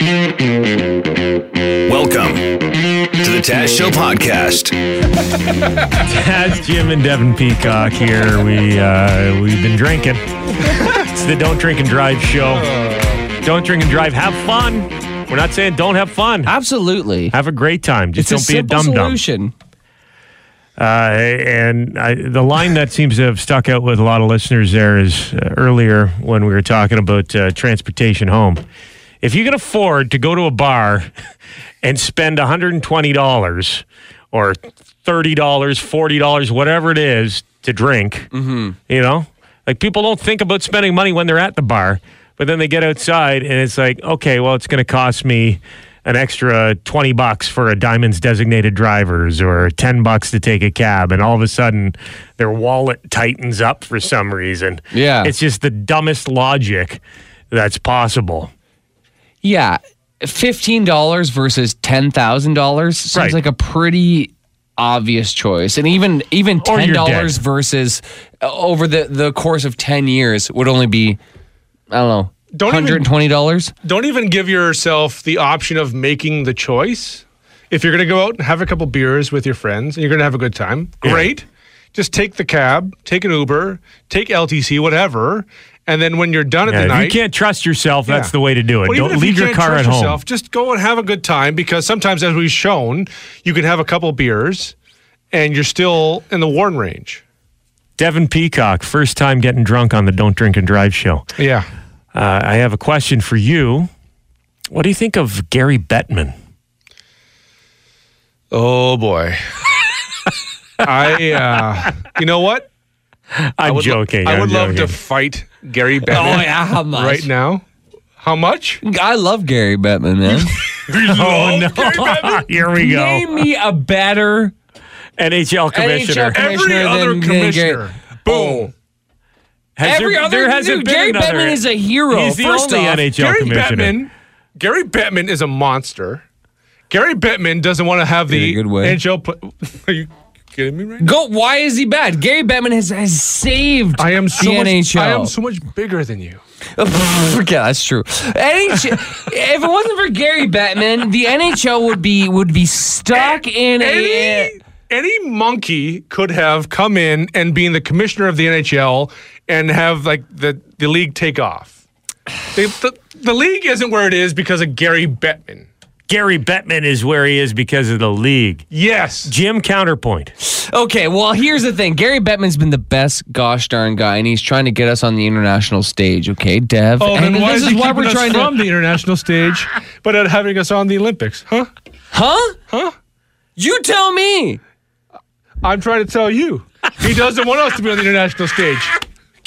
Welcome to the Taz Show podcast. Taz, Jim, and Devin Peacock here. We uh, we've been drinking. it's the Don't Drink and Drive show. Don't drink and drive. Have fun. We're not saying don't have fun. Absolutely. Have a great time. Just It's don't be a dumb dum dum. Uh, and I, the line that seems to have stuck out with a lot of listeners there is uh, earlier when we were talking about uh, transportation home. If you can afford to go to a bar and spend $120 or $30, $40, whatever it is to drink, mm-hmm. you know, like people don't think about spending money when they're at the bar, but then they get outside and it's like, okay, well, it's going to cost me an extra 20 bucks for a diamonds designated drivers or 10 bucks to take a cab and all of a sudden their wallet tightens up for some reason. Yeah. it's just the dumbest logic that's possible Yeah. $15 versus $10,000 seems Right. like a pretty obvious choice. And even even $10 versus uh, over the, the course of 10 years would only be, I don't know, Don't $120? Don't even give yourself the option of making the choice. If you're going to go out and have a couple beers with your friends and you're going to have a good time, great. Just take the cab, take an Uber, take LTC, whatever. And then when you're done at the if night, you can't trust yourself that's Yeah. the way to do it Well, don't leave you your can't car at trust home yourself, Just go and have a good time because sometimes, as we've shown, you can have a couple beers and you're still in the warn range. devin peacock first time getting drunk on the don't drink and drive show Yeah. uh, i have a question for you what do you think of gary bettman Oh boy. I, uh, you know what? i'm would lo- joking I I'm would love to fight Gary oh, Bettman Oh, yeah, how much? right now. How much? I love Gary Bettman, man. oh no here we go Name me a better nhl commissioner NHL Every Commissioner other than- than commissioner. Boom. Oh. Has Every there, other there hasn't dude, been Gary another- Bettman is a hero. He's the First only off, NHL Gary commissioner. Bettman. Gary Bettman is a monster. Gary Bettman doesn't want to have In the good way. NHL. Pl- Are you kidding me right now? Go. Why is he bad? Gary Bettman has, has saved I am so the much. NHL. I am so much bigger than you. yeah, that's true. NHL, if it wasn't for Gary Bettman, the NHL would be would be stuck in a. Any any monkey could have come in and being the commissioner of the NHL and have like the the league take off. They, the, the league isn't where it is because of Gary Bettman. Gary Bettman is where he is because of the league. Yes. Jim Counterpoint. Okay, well, here's the thing. Gary Bettman's been the best gosh darn guy, and he's trying to get us on the international stage. Okay, Dev. Oh, and then why this is is he why we're us trying from to. the international stage, but at having us on the Olympics? Huh? Huh? Huh? You tell me. I'm trying to tell you. He doesn't want us to be on the international stage.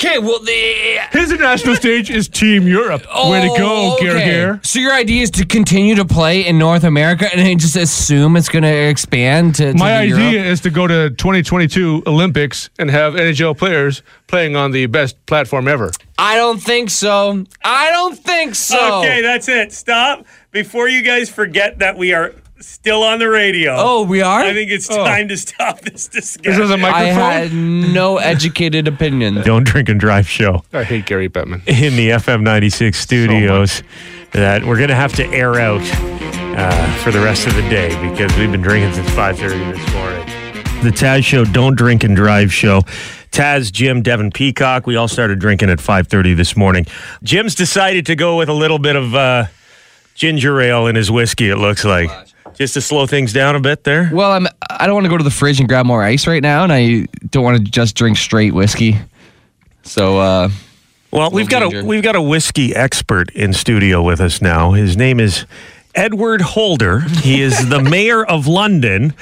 Okay, well, the. His international stage is Team Europe. Way to go, Oh, Gary okay. Gare. So your idea is to continue to play in North America and then just assume it's going to expand to, to My the idea Europe? is to go to 2022 Olympics and have NHL players playing on the best platform ever. I don't think so. I don't think so. Okay, that's it. Stop. Before you guys forget that we are still on the radio. Oh, we are. I think it's Oh. time to stop this This discussion. is a I microphone. had no educated opinion. Don't Drink and Drive show I hate Gary Bettman. in the FM 96 studios that we're going to have to air out uh, for the rest of the day because we've been drinking since 5.30 this morning. The Taz Show, Don't Drink and Drive show. Taz, Jim, Devin Peacock, we all started drinking at 5.30 this morning. Jim's decided to go with a little bit of uh, ginger ale in his whiskey, it looks like. Just to slow things down a bit there. Well, I'm. I don't want to go to the fridge and grab more ice right now, and I don't want to just drink straight whiskey. So, uh, Well, we've got a we've got a whiskey expert in studio with us now. His name is Edward Holder. He is the mayor of London.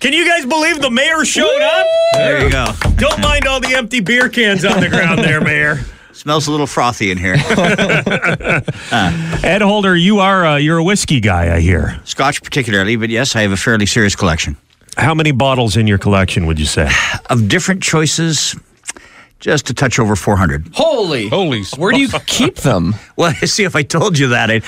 Can you guys believe the mayor showed up? There you go. Don't mind all the empty beer cans on the ground there, Mayor. Smells a little frothy in here. Ed Holder, you are uh, you're a whiskey guy, I hear. Scotch, particularly, but yes, I have a fairly serious collection How many bottles in your collection would you say? of different choices. Just a touch over 400. Holy. Holy Where do you keep them? Well, see if I told you that, I'd,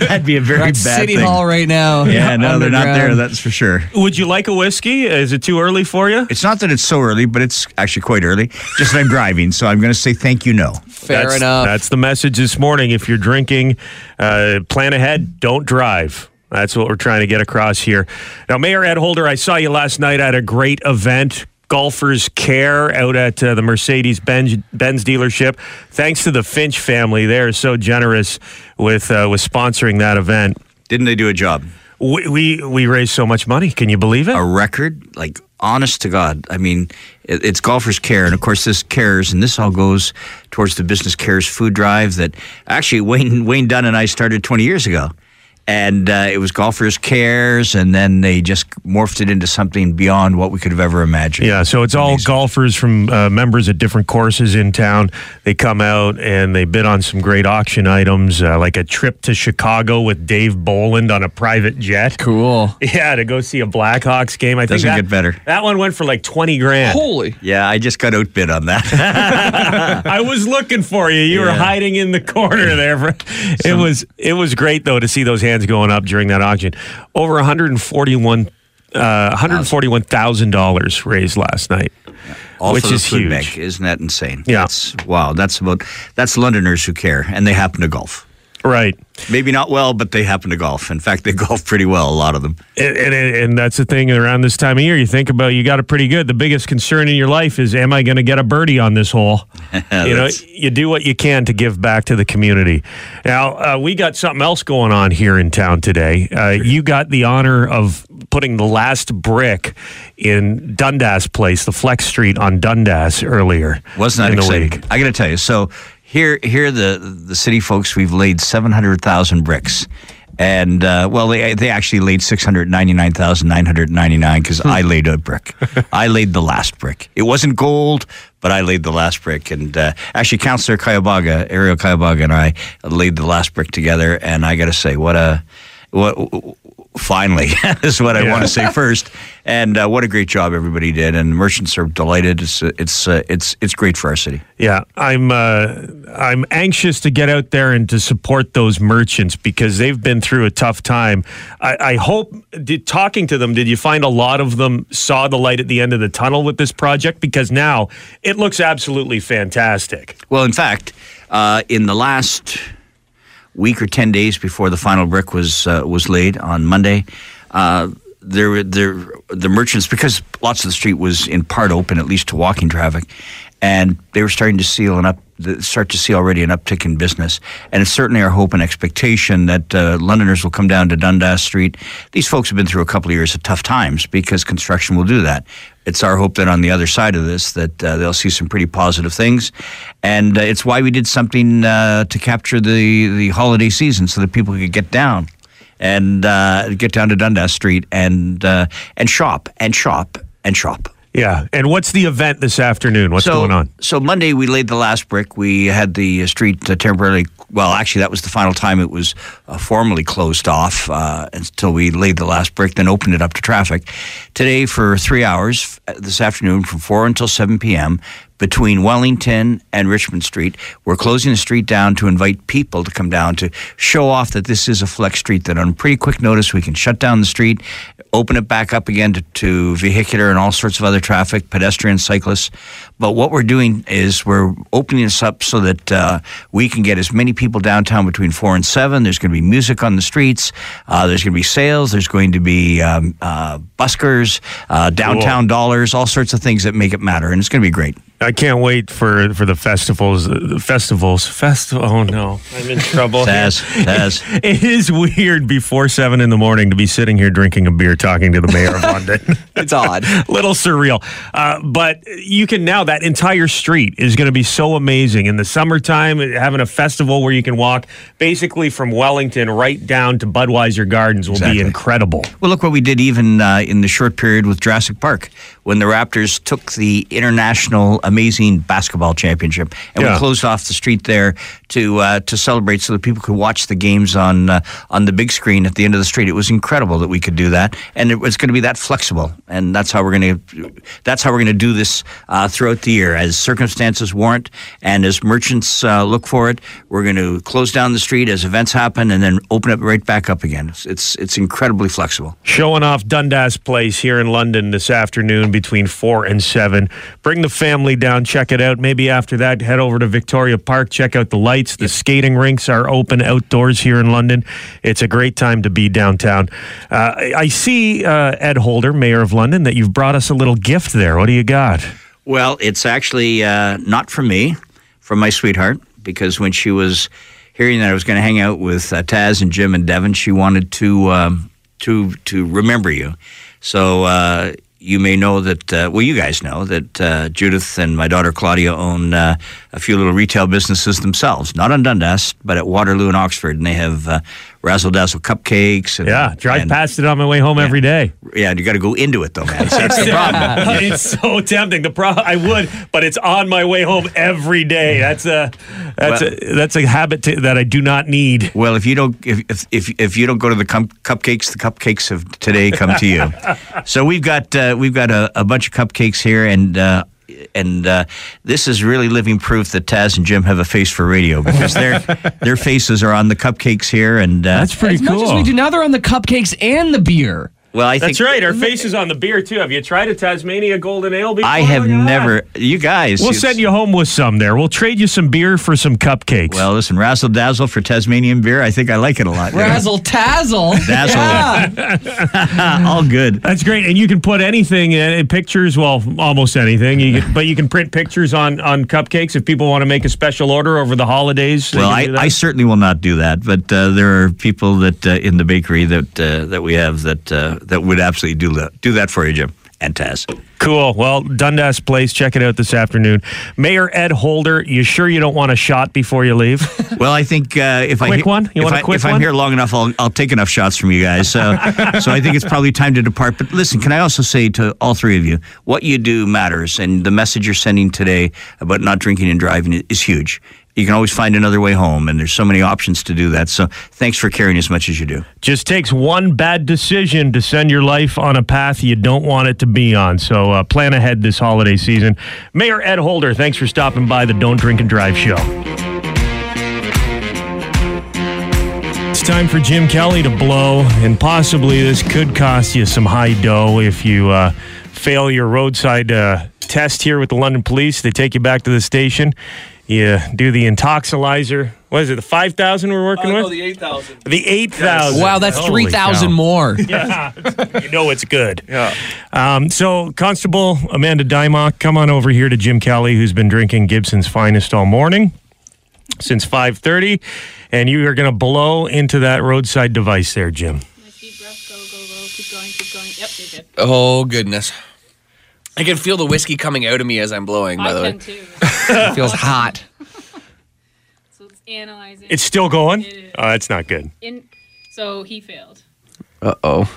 that'd be a very At bad City thing. Hall right now. Yeah, no, they're not there. That's for sure. Would you like a whiskey? Is it too early for you? It's not that it's so early, but it's actually quite early. Just that I'm driving, so I'm going to say thank you. No. Fair that's, enough. That's the message this morning. If you're drinking, uh, plan ahead. Don't drive. That's what we're trying to get across here. Now, Mayor Ed Holder, I saw you last night at a great event. Golfers Care out at uh, the Mercedes Benz, Benz dealership. Thanks to the Finch family, they're so generous with uh, with sponsoring that event. Didn't they do a job? We, we we raised so much money. Can you believe it? A record? Like, honest to God. I mean, it, it's Golfers Care. And of course, this cares, and this all goes towards the Business Cares food drive that actually Wayne, Wayne Dunn and I started 20 years ago. And uh, it was Golfers Cares, and then they just morphed it into something beyond what we could have ever imagined. Yeah, so it's all golfers from uh, members at different courses in town. They come out and they bid on some great auction items, uh, like a trip to Chicago with Dave Boland on a private jet. cool. Yeah, to go see a Blackhawks game. I think Doesn't that, get better. That one went for like twenty grand. Holy. Yeah, I just got outbid on that. I was looking for you. You were hiding in the corner there. It was it was great though to see those hands going up during that auction. Over 141 uh, $141,000 raised last night. all Which is huge. bank. Isn't that insane? Yeah. That's, wow, that's about, that's Londoners who care, and they happen to golf. Right. Maybe not well, but they happen to golf. In fact, they golf pretty well, a lot of them. And, and, and that's the thing around this time of year. You think about you got it pretty good. The biggest concern in your life is, am I going to get a birdie on this hole? you know, you do what you can to give back to the community. Now, uh, we got something else going on here in town today. Uh, you got the honor of putting the last brick in Dundas Place, the Flex Street on Dundas earlier. Wasn't that in the exciting? week. I got to tell you. So here, here, the the city folks, we've laid seven hundred thousand bricks, and uh, well, they they actually laid six hundred ninety nine thousand nine hundred ninety nine because I laid a brick. I laid the last brick. It wasn't gold, but I laid the last brick. And uh, actually, Councillor Kayabaga, Arielle Kayabaga, and I laid the last brick together. And I got to say, what a what. Finally, is what I want to say first, and uh, what a great job everybody did, and merchants are delighted. It's it's uh, it's it's great for our city. Yeah, I'm uh, I'm anxious to get out there and to support those merchants because they've been through a tough time. I, I hope, did, talking to them, did you find a lot of them saw the light at the end of the tunnel with this project? Because now it looks absolutely fantastic. Well, in fact, uh, in the last week or ten days before the final brick was uh, was laid on Monday, uh, there there the merchants because lots of the street was in part open, at least to walking traffic, and they were starting to seal an up start to see already an uptick in business. And it's certainly our hope and expectation that uh, Londoners will come down to Dundas Street. These folks have been through a couple of years of tough times because construction will do that. It's our hope that on the other side of this that uh, they'll see some pretty positive things, and uh, it's why we did something uh, to capture the the holiday season so that people could get down and uh, get down to Dundas Street and uh, and shop and shop and shop. Yeah, and what's the event this afternoon? What's so, going on? So Monday we laid the last brick. We had the uh, street uh, temporarily. Well, actually, that was the final time it was uh, formally closed off uh, until we laid the last brick, then opened it up to traffic. Today, for three hours this afternoon, from four until seven p.m. Between Wellington and Richmond Street, we're closing the street down to invite people to come down to show off that this is a flex street. That on pretty quick notice we can shut down the street, open it back up again to, to vehicular and all sorts of other traffic, pedestrian, cyclists. But what we're doing is we're opening this up so that uh, we can get as many people downtown between four and seven. There's going to be music on the streets. Uh, there's going to be sales. There's going to be um, uh, buskers, uh, downtown dollars, all sorts of things that make it matter, and it's going to be great. I can't wait for for the festivals. The festivals. Festival. Oh no, I'm in trouble. here. Taz, Taz. It is weird before seven in the morning to be sitting here drinking a beer, talking to the mayor of London. It's odd. little surreal. Uh, but you can now, that entire street is going to be so amazing. In the summertime, having a festival where you can walk basically from Wellington right down to Budweiser Gardens will Exactly. be incredible. Well, look what we did even uh, in the short period with Jurassic Park when the Raptors took the international amazing basketball championship, and Yeah. we closed off the street there to uh, to celebrate so that people could watch the games on uh, on the big screen at the end of the street. It was incredible that we could do that, and it, it's going to be that flexible, and that's how we're going to that's how we're going to do this uh, throughout the year as circumstances warrant, and as merchants uh, look for it. We're going to close down the street as events happen, and then open it right back up again. It's it's, it's incredibly flexible. Showing off Dundas Place here in London this afternoon between 4 and 7. Bring the family down, check it out. Maybe after that, head over to Victoria Park, check out the lights. The skating rinks are open outdoors here in London. It's a great time to be downtown. Uh, I I see, uh, Ed Holder, Mayor of London, that you've brought us a little gift there. What do you got? Well, it's actually uh, not from me, from my sweetheart, because when she was hearing that I was going to hang out with uh, Taz and Jim and Devin, she wanted to um, to to remember you. So uh, you may know that. Uh, well, you guys know that uh, Judith and my daughter Claudia own uh, a few little retail businesses themselves, not on Dundas, but at Waterloo and Oxford, and they have uh, razzle dazzle cupcakes. And, Yeah, drive and- past it on my way home every day. Yeah, you got to go into it though, man. That's the problem. it's so tempting. The pro- I would, but it's on my way home every day. That's a that's Well- a that's a habit to, that I do not need. Well, if you don't if if if, if you don't go to the cum- cupcakes, the cupcakes of today come to you. so we've got uh, we've got a, a bunch of cupcakes here, and uh, and uh, this is really living proof that Taz and Jim have a face for radio because their their faces are on the cupcakes here, and uh, That's pretty As much as we do now, they're on the cupcakes and the beer. Well, I think That's right. Our face is on the beer too. Have you tried a Tasmania Golden Ale before? I have Look never. You guys, We'll send you home with some there. We'll trade you some beer for some cupcakes. Well, listen, razzle dazzle for Tasmanian beer. I think I like it a lot. Razzle tazzle. Dazzle. Yeah. All good. That's great, and you can put anything in, in pictures. Well, almost anything. You can, but you can print pictures on on cupcakes if people want to make a special order over the holidays. Well, I. I certainly will not do that, but uh, there are people that uh, in the bakery that uh, that we have that uh, that would absolutely do that do that for you, Jim and Taz. Cool. Well, Dundas Place, check it out this afternoon. Mayor Ed Holder, you sure you don't want a shot before you leave? Well, I think uh, if I Quick he- one? You want a I, quick if one? I'm here long enough, I'll I'll take enough shots from you guys. So so I think it's probably time to depart. But listen, can I also say to all three of you, what you do matters, and the message you're sending today about not drinking and driving is huge. You can always find another way home, and there's so many options to do that. So thanks for caring as much as you do. Just takes one bad decision to send your life on a path you don't want it to be on. So uh, plan ahead this holiday season. Mayor Ed Holder, thanks for stopping by the Don't Drink and Drive show. It's time for Jim Kelly to blow, and possibly this could cost you some high dough if you uh, fail your roadside uh, test here with the London Police. They take you back to the station. You do the Intoxilyzer. What is it? The five thousand we're working with. the 8,000. The eight thousand. Wow, that's Holy 3,000 cow. more. You know it's good. Yeah. Um, so, Constable Amanda Dymock, come on over here to Jim Kelly, who's been drinking Gibson's finest all morning since five thirty, and you are going to blow into that roadside device there, Jim. Nice deep breath. Go, go, go. Keep going, keep going. Yep, you're good. Oh, goodness. I can feel the whiskey coming out of me as I'm blowing, by the I way. can too. It feels hot. so it's analyzing. It's still going. It is. Oh, that's not good. in. So he failed. Uh oh.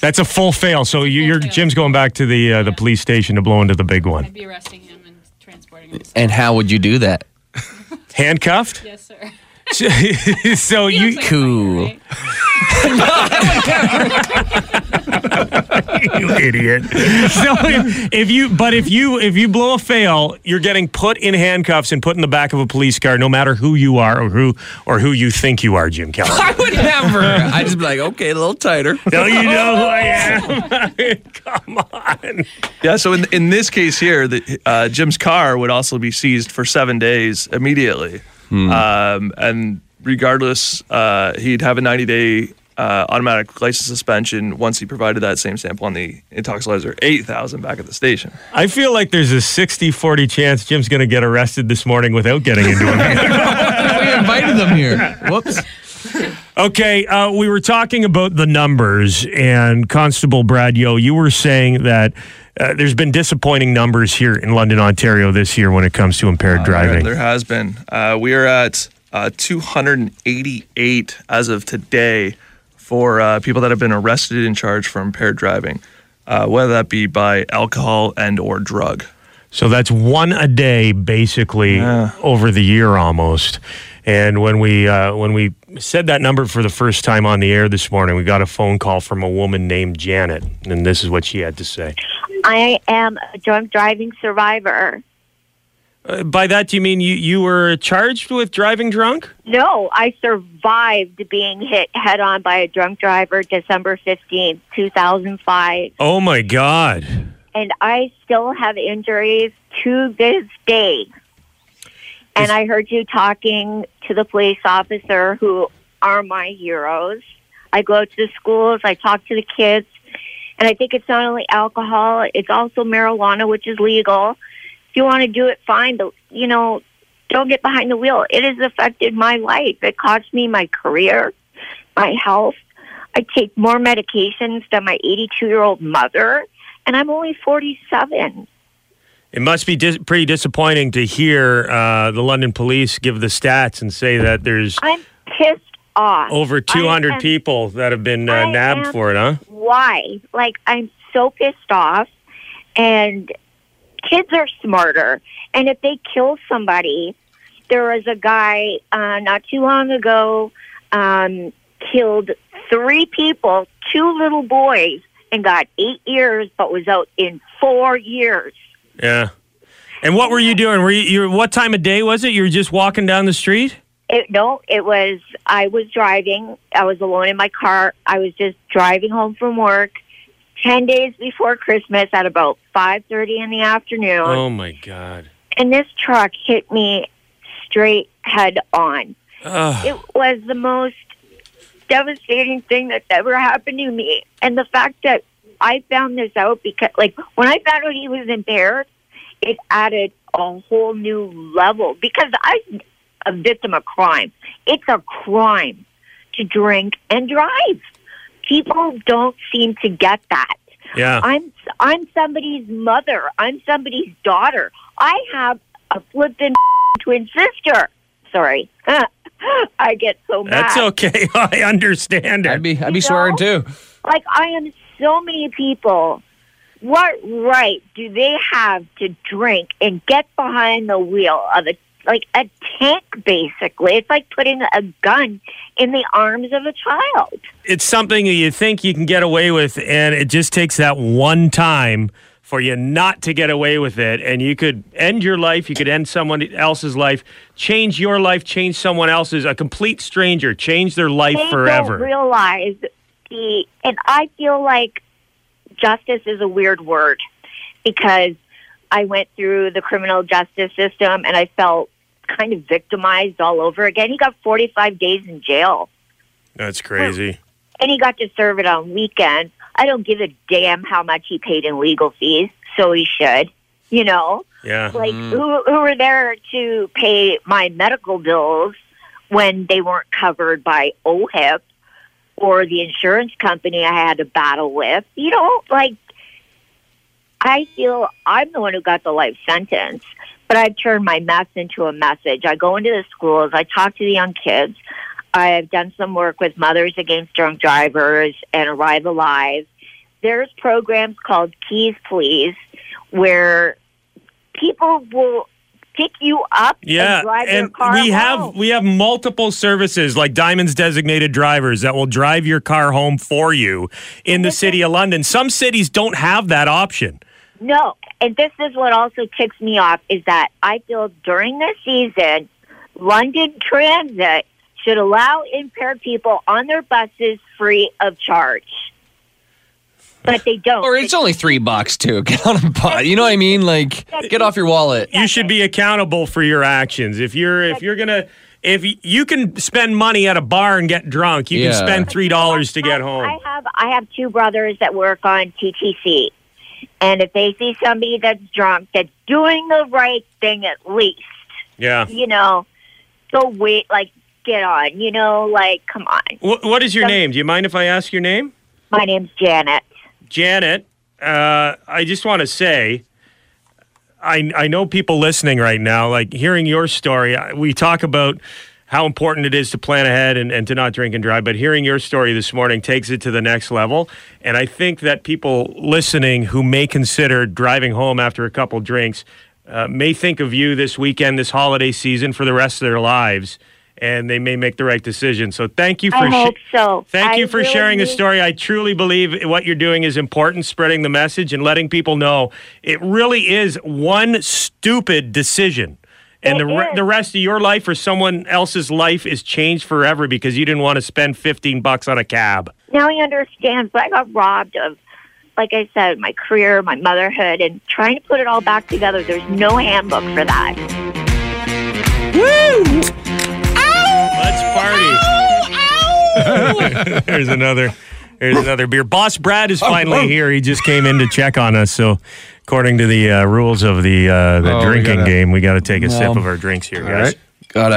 That's a full fail. So you, you're fail. Jim's going back to the uh, the Yeah. police station to blow into the big one. I'd be arresting him and transporting him. And how would you do that? Handcuffed. Yes, sir. so He you looks like a Cool. fighter, right? you idiot. So if, if you, but if you, if you blow a fail, you're getting put in handcuffs and put in the back of a police car, no matter who you are or who or who you think you are, Jim Kelly. I would never. I'd just be like, okay, a little tighter. no, you know who I am. Come on. Yeah, so in in this case here, the, uh, Jim's car would also be seized for seven days immediately, um, and regardless, uh, he'd have a 90 day uh, automatic license suspension once he provided that same sample on the Intoxilyzer 8000 back at the station. I feel like there's a 60-40 chance Jim's going to get arrested this morning without getting into it. we invited them here. Whoops. Okay, uh, we were talking about the numbers, and Constable Brad Yo, you were saying that uh, there's been disappointing numbers here in London, Ontario this year when it comes to impaired There, driving. there has been. Uh, we are at uh, 288 as of today for uh, people that have been arrested and charged for impaired driving, uh, whether that be by alcohol and or drug. So that's one a day, basically, Yeah. over the year almost. And when we uh, when we said that number for the first time on the air this morning. We got a phone call from a woman named Janet, and this is what she had to say. I am a drunk driving survivor. Uh, by that, do you mean you, you were charged with driving drunk? No, I survived being hit head on by a drunk driver December 15th, 2005. Oh my God. And I still have injuries to this day. And I heard you talking to the police officer who are my heroes. I go to the schools, I talk to the kids, and I think it's not only alcohol, it's also marijuana, which is legal. If you want to do it, fine, but, you know, don't get behind the wheel. It has affected my life. It cost me my career, my health. I take more medications than my 82 year old mother, and I'm only 47. It must be dis- pretty disappointing to hear uh, the London police give the stats and say that there's I'm pissed off. over 200 am- people that have been uh, nabbed for it, huh? Why? Like, I'm so pissed off, and kids are smarter. And if they kill somebody, there was a guy uh, not too long ago um, killed three people, two little boys, and got eight years, but was out in four years. Yeah. And what were you doing? Were you, you what time of day was it? You were just walking down the street? It, no, it was. I was driving. I was alone in my car. I was just driving home from work. Ten days before Christmas, at about five thirty in the afternoon, Oh my God. and this truck hit me straight head on. Ugh. It was the most devastating thing that's ever happened to me, and the fact that I found this out because, like, when I found out he was impaired, it added a whole new level because I'm a victim of crime. It's a crime to drink and drive. People don't seem to get that. Yeah. I'm I'm somebody's mother. I'm somebody's daughter. I have a flippin' twin sister. Sorry. I get so mad. That's okay. I understand I'd be I'd be You swearing know? too. like I am so many people. What right do they have to drink and get behind the wheel of a like a tank basically? It's like putting a gun in the arms of a child. It's something that you think you can get away with, and it just takes that one time for you not to get away with it. And you could end your life, you could end someone else's life, change your life, change someone else's, a complete stranger, change their life they forever. don't realize the and I feel like justice is a weird word because I went through the criminal justice system and I felt kind of victimized all over again. He got 45 days in jail That's crazy. and he got to serve it on weekends. I don't give a damn how much he paid in legal fees, so he should. You know, Yeah. like mm-hmm. who who were there to pay my medical bills when they weren't covered by OHIP or the insurance company I had to battle with? You know, like I feel I'm the one who got the life sentence, but I've turned my mess into a message. I go into the schools, I talk to the young kids. I've done some work with Mothers Against Drunk Drivers and Arrive Alive. There's programs called Keys Please where people will pick you up Yeah, and drive your and car we home. have we have multiple services like Diamond's designated drivers that will drive your car home for you in the city of London. Some cities don't have that option. No, and this is what also ticks me off is that I feel during this season, London Transit should allow impaired people on their buses free of charge. But they don't. Or it's only three bucks too. Get on a bus. You know what I mean? Like, get off your wallet. You should be accountable for your actions. If you're if you're gonna if you can spend money at a bar and get drunk, you Yeah. can spend three dollars to get home. I have I have two brothers that work on TTC, and if they see somebody that's drunk that's doing the right thing at least, Yeah. you know, so wait, like get on, you know, like come on. What, what is your Some- name? Do you mind if I ask your name? My name's Janet. Janet, uh, I just want to say, I I know people listening right now, like hearing your story. We talk about how important it is to plan ahead and, and to not drink and drive, but hearing your story this morning takes it to the next level. And I think that people listening who may consider driving home after a couple drinks uh, may think of you this weekend, this holiday season, for the rest of their lives. and they may make the right decision. So thank you for I sh- hope so. Thank I you for really sharing the story. I truly believe what you're doing is important, spreading the message and letting people know it really is one stupid decision. And It the, re- the rest of your life or someone else's life is changed forever because you didn't want to spend 15 bucks on a cab. Now I understand, but I got robbed of, like I said, my career, my motherhood, and trying to put it all back together. There's no handbook for that. Let's party. There's another. There's another beer. Boss Brad is finally here. He just came in to check on us. So, according to the uh, rules of the uh, the Oh, we drinking gotta- game, we got to take a sip No. of our drinks here, guys. right. Gotta.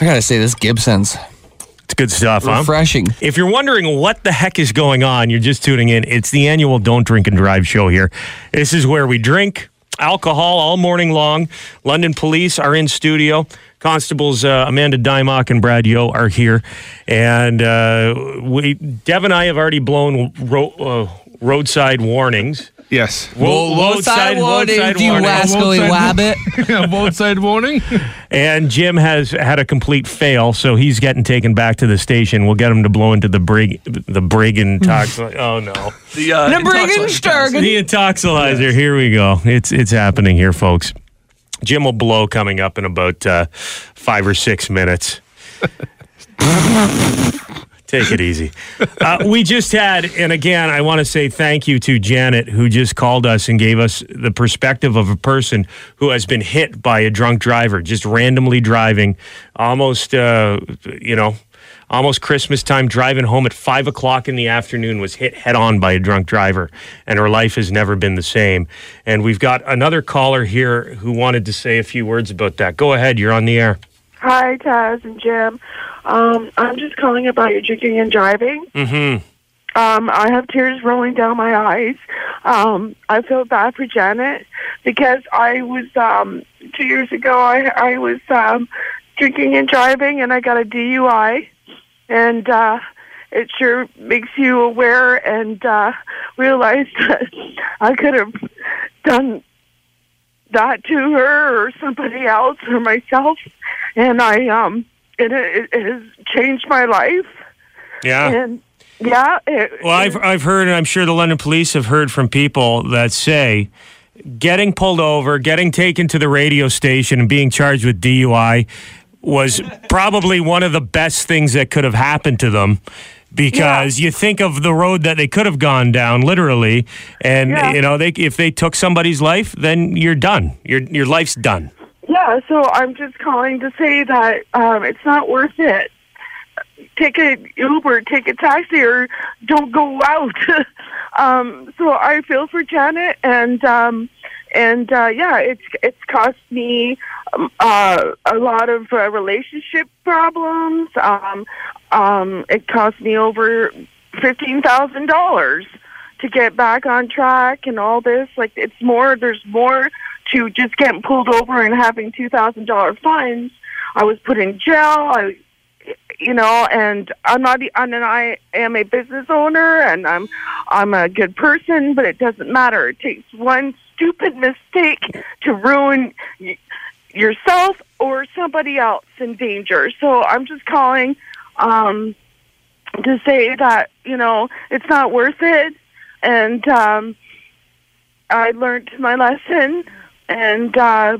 I gotta say, this Gibson's It's good stuff, huh? refreshing. If you're wondering what the heck is going on, you're just tuning in. It's the annual Don't Drink and Drive show here. This is where we drink alcohol all morning long. London police are in studio. Constables uh, Amanda Dymock and Brad Yo are here. And uh, we, Dev and I have already blown ro- uh, roadside warnings. Yes. Ro- Roadside warning, do you warning. wascally Roadside wabbit? yeah, both warning. And Jim has had a complete fail, so he's getting taken back to the station. We'll get him to blow into the brig, the brig and tox. oh no, The, uh, The Brigand the Intoxilyzer. Here we go. It's it's happening here, folks. Jim will blow coming up in about uh, five or six minutes. Take it easy. Uh, we just had, and again, I want to say thank you to Janet, who just called us and gave us the perspective of a person who has been hit by a drunk driver, just randomly driving, almost, uh, you know, almost Christmas time, driving home at five o'clock in the afternoon, was hit head on by a drunk driver, and her life has never been the same. And we've got another caller here who wanted to say a few words about that. Go ahead, you're on the air. Hi, Taz and Jim. Um, I'm just calling about your drinking and driving. Mm-hmm. Um, I have tears rolling down my eyes. Um, I feel bad for Janet because I was um, two years ago. I I was um, drinking and driving, and I got a DUI, and uh, it sure makes you aware and uh, realize that I could have done that to her or somebody else or myself, and I um, it, it, it has changed my life, Yeah. and yeah, it, Well, I've I've heard, and I'm sure the London police have heard from people that say getting pulled over, getting taken to the radio station, and being charged with DUI was probably one of the best things that could have happened to them. Because you think of the road that they could have gone down, literally, and Yeah. you know, they if they took somebody's life, then you're done. Your your life's done. Yeah, so I'm just calling to say that um, it's not worth it. Take a Uber, take a taxi, or don't go out. um, so I feel for Janet, and um, and uh, yeah, it's it's cost me um, uh, a lot of uh, relationship problems. Um, um, it cost me over fifteen thousand dollars to get back on track and all this. Like it's more. There's more to just getting pulled over and having two thousand dollar fines. I was put in jail. I, you know, and I'm not. And I am a business owner, and I'm I'm a good person, but it doesn't matter. It takes one stupid mistake to ruin yourself or somebody else in danger. So I'm just calling um, to say that you know it's not worth it, and um, I learned my lesson, and uh,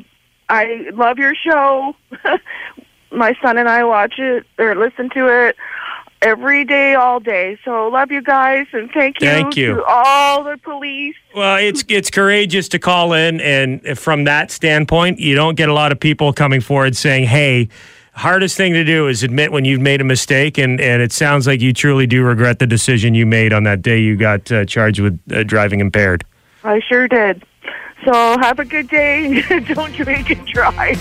I love your show. my son and I watch it or listen to it every day, all day. So love you guys, and thank you, Thank you. to all the police. Well, it's it's courageous to call in, and from that standpoint, you don't get a lot of people coming forward saying, "Hey." Hardest thing to do is admit when you've made a mistake, and, and it sounds like you truly do regret the decision you made on that day you got uh, charged with uh, driving impaired. I sure did. So have a good day. Don't drink and drive.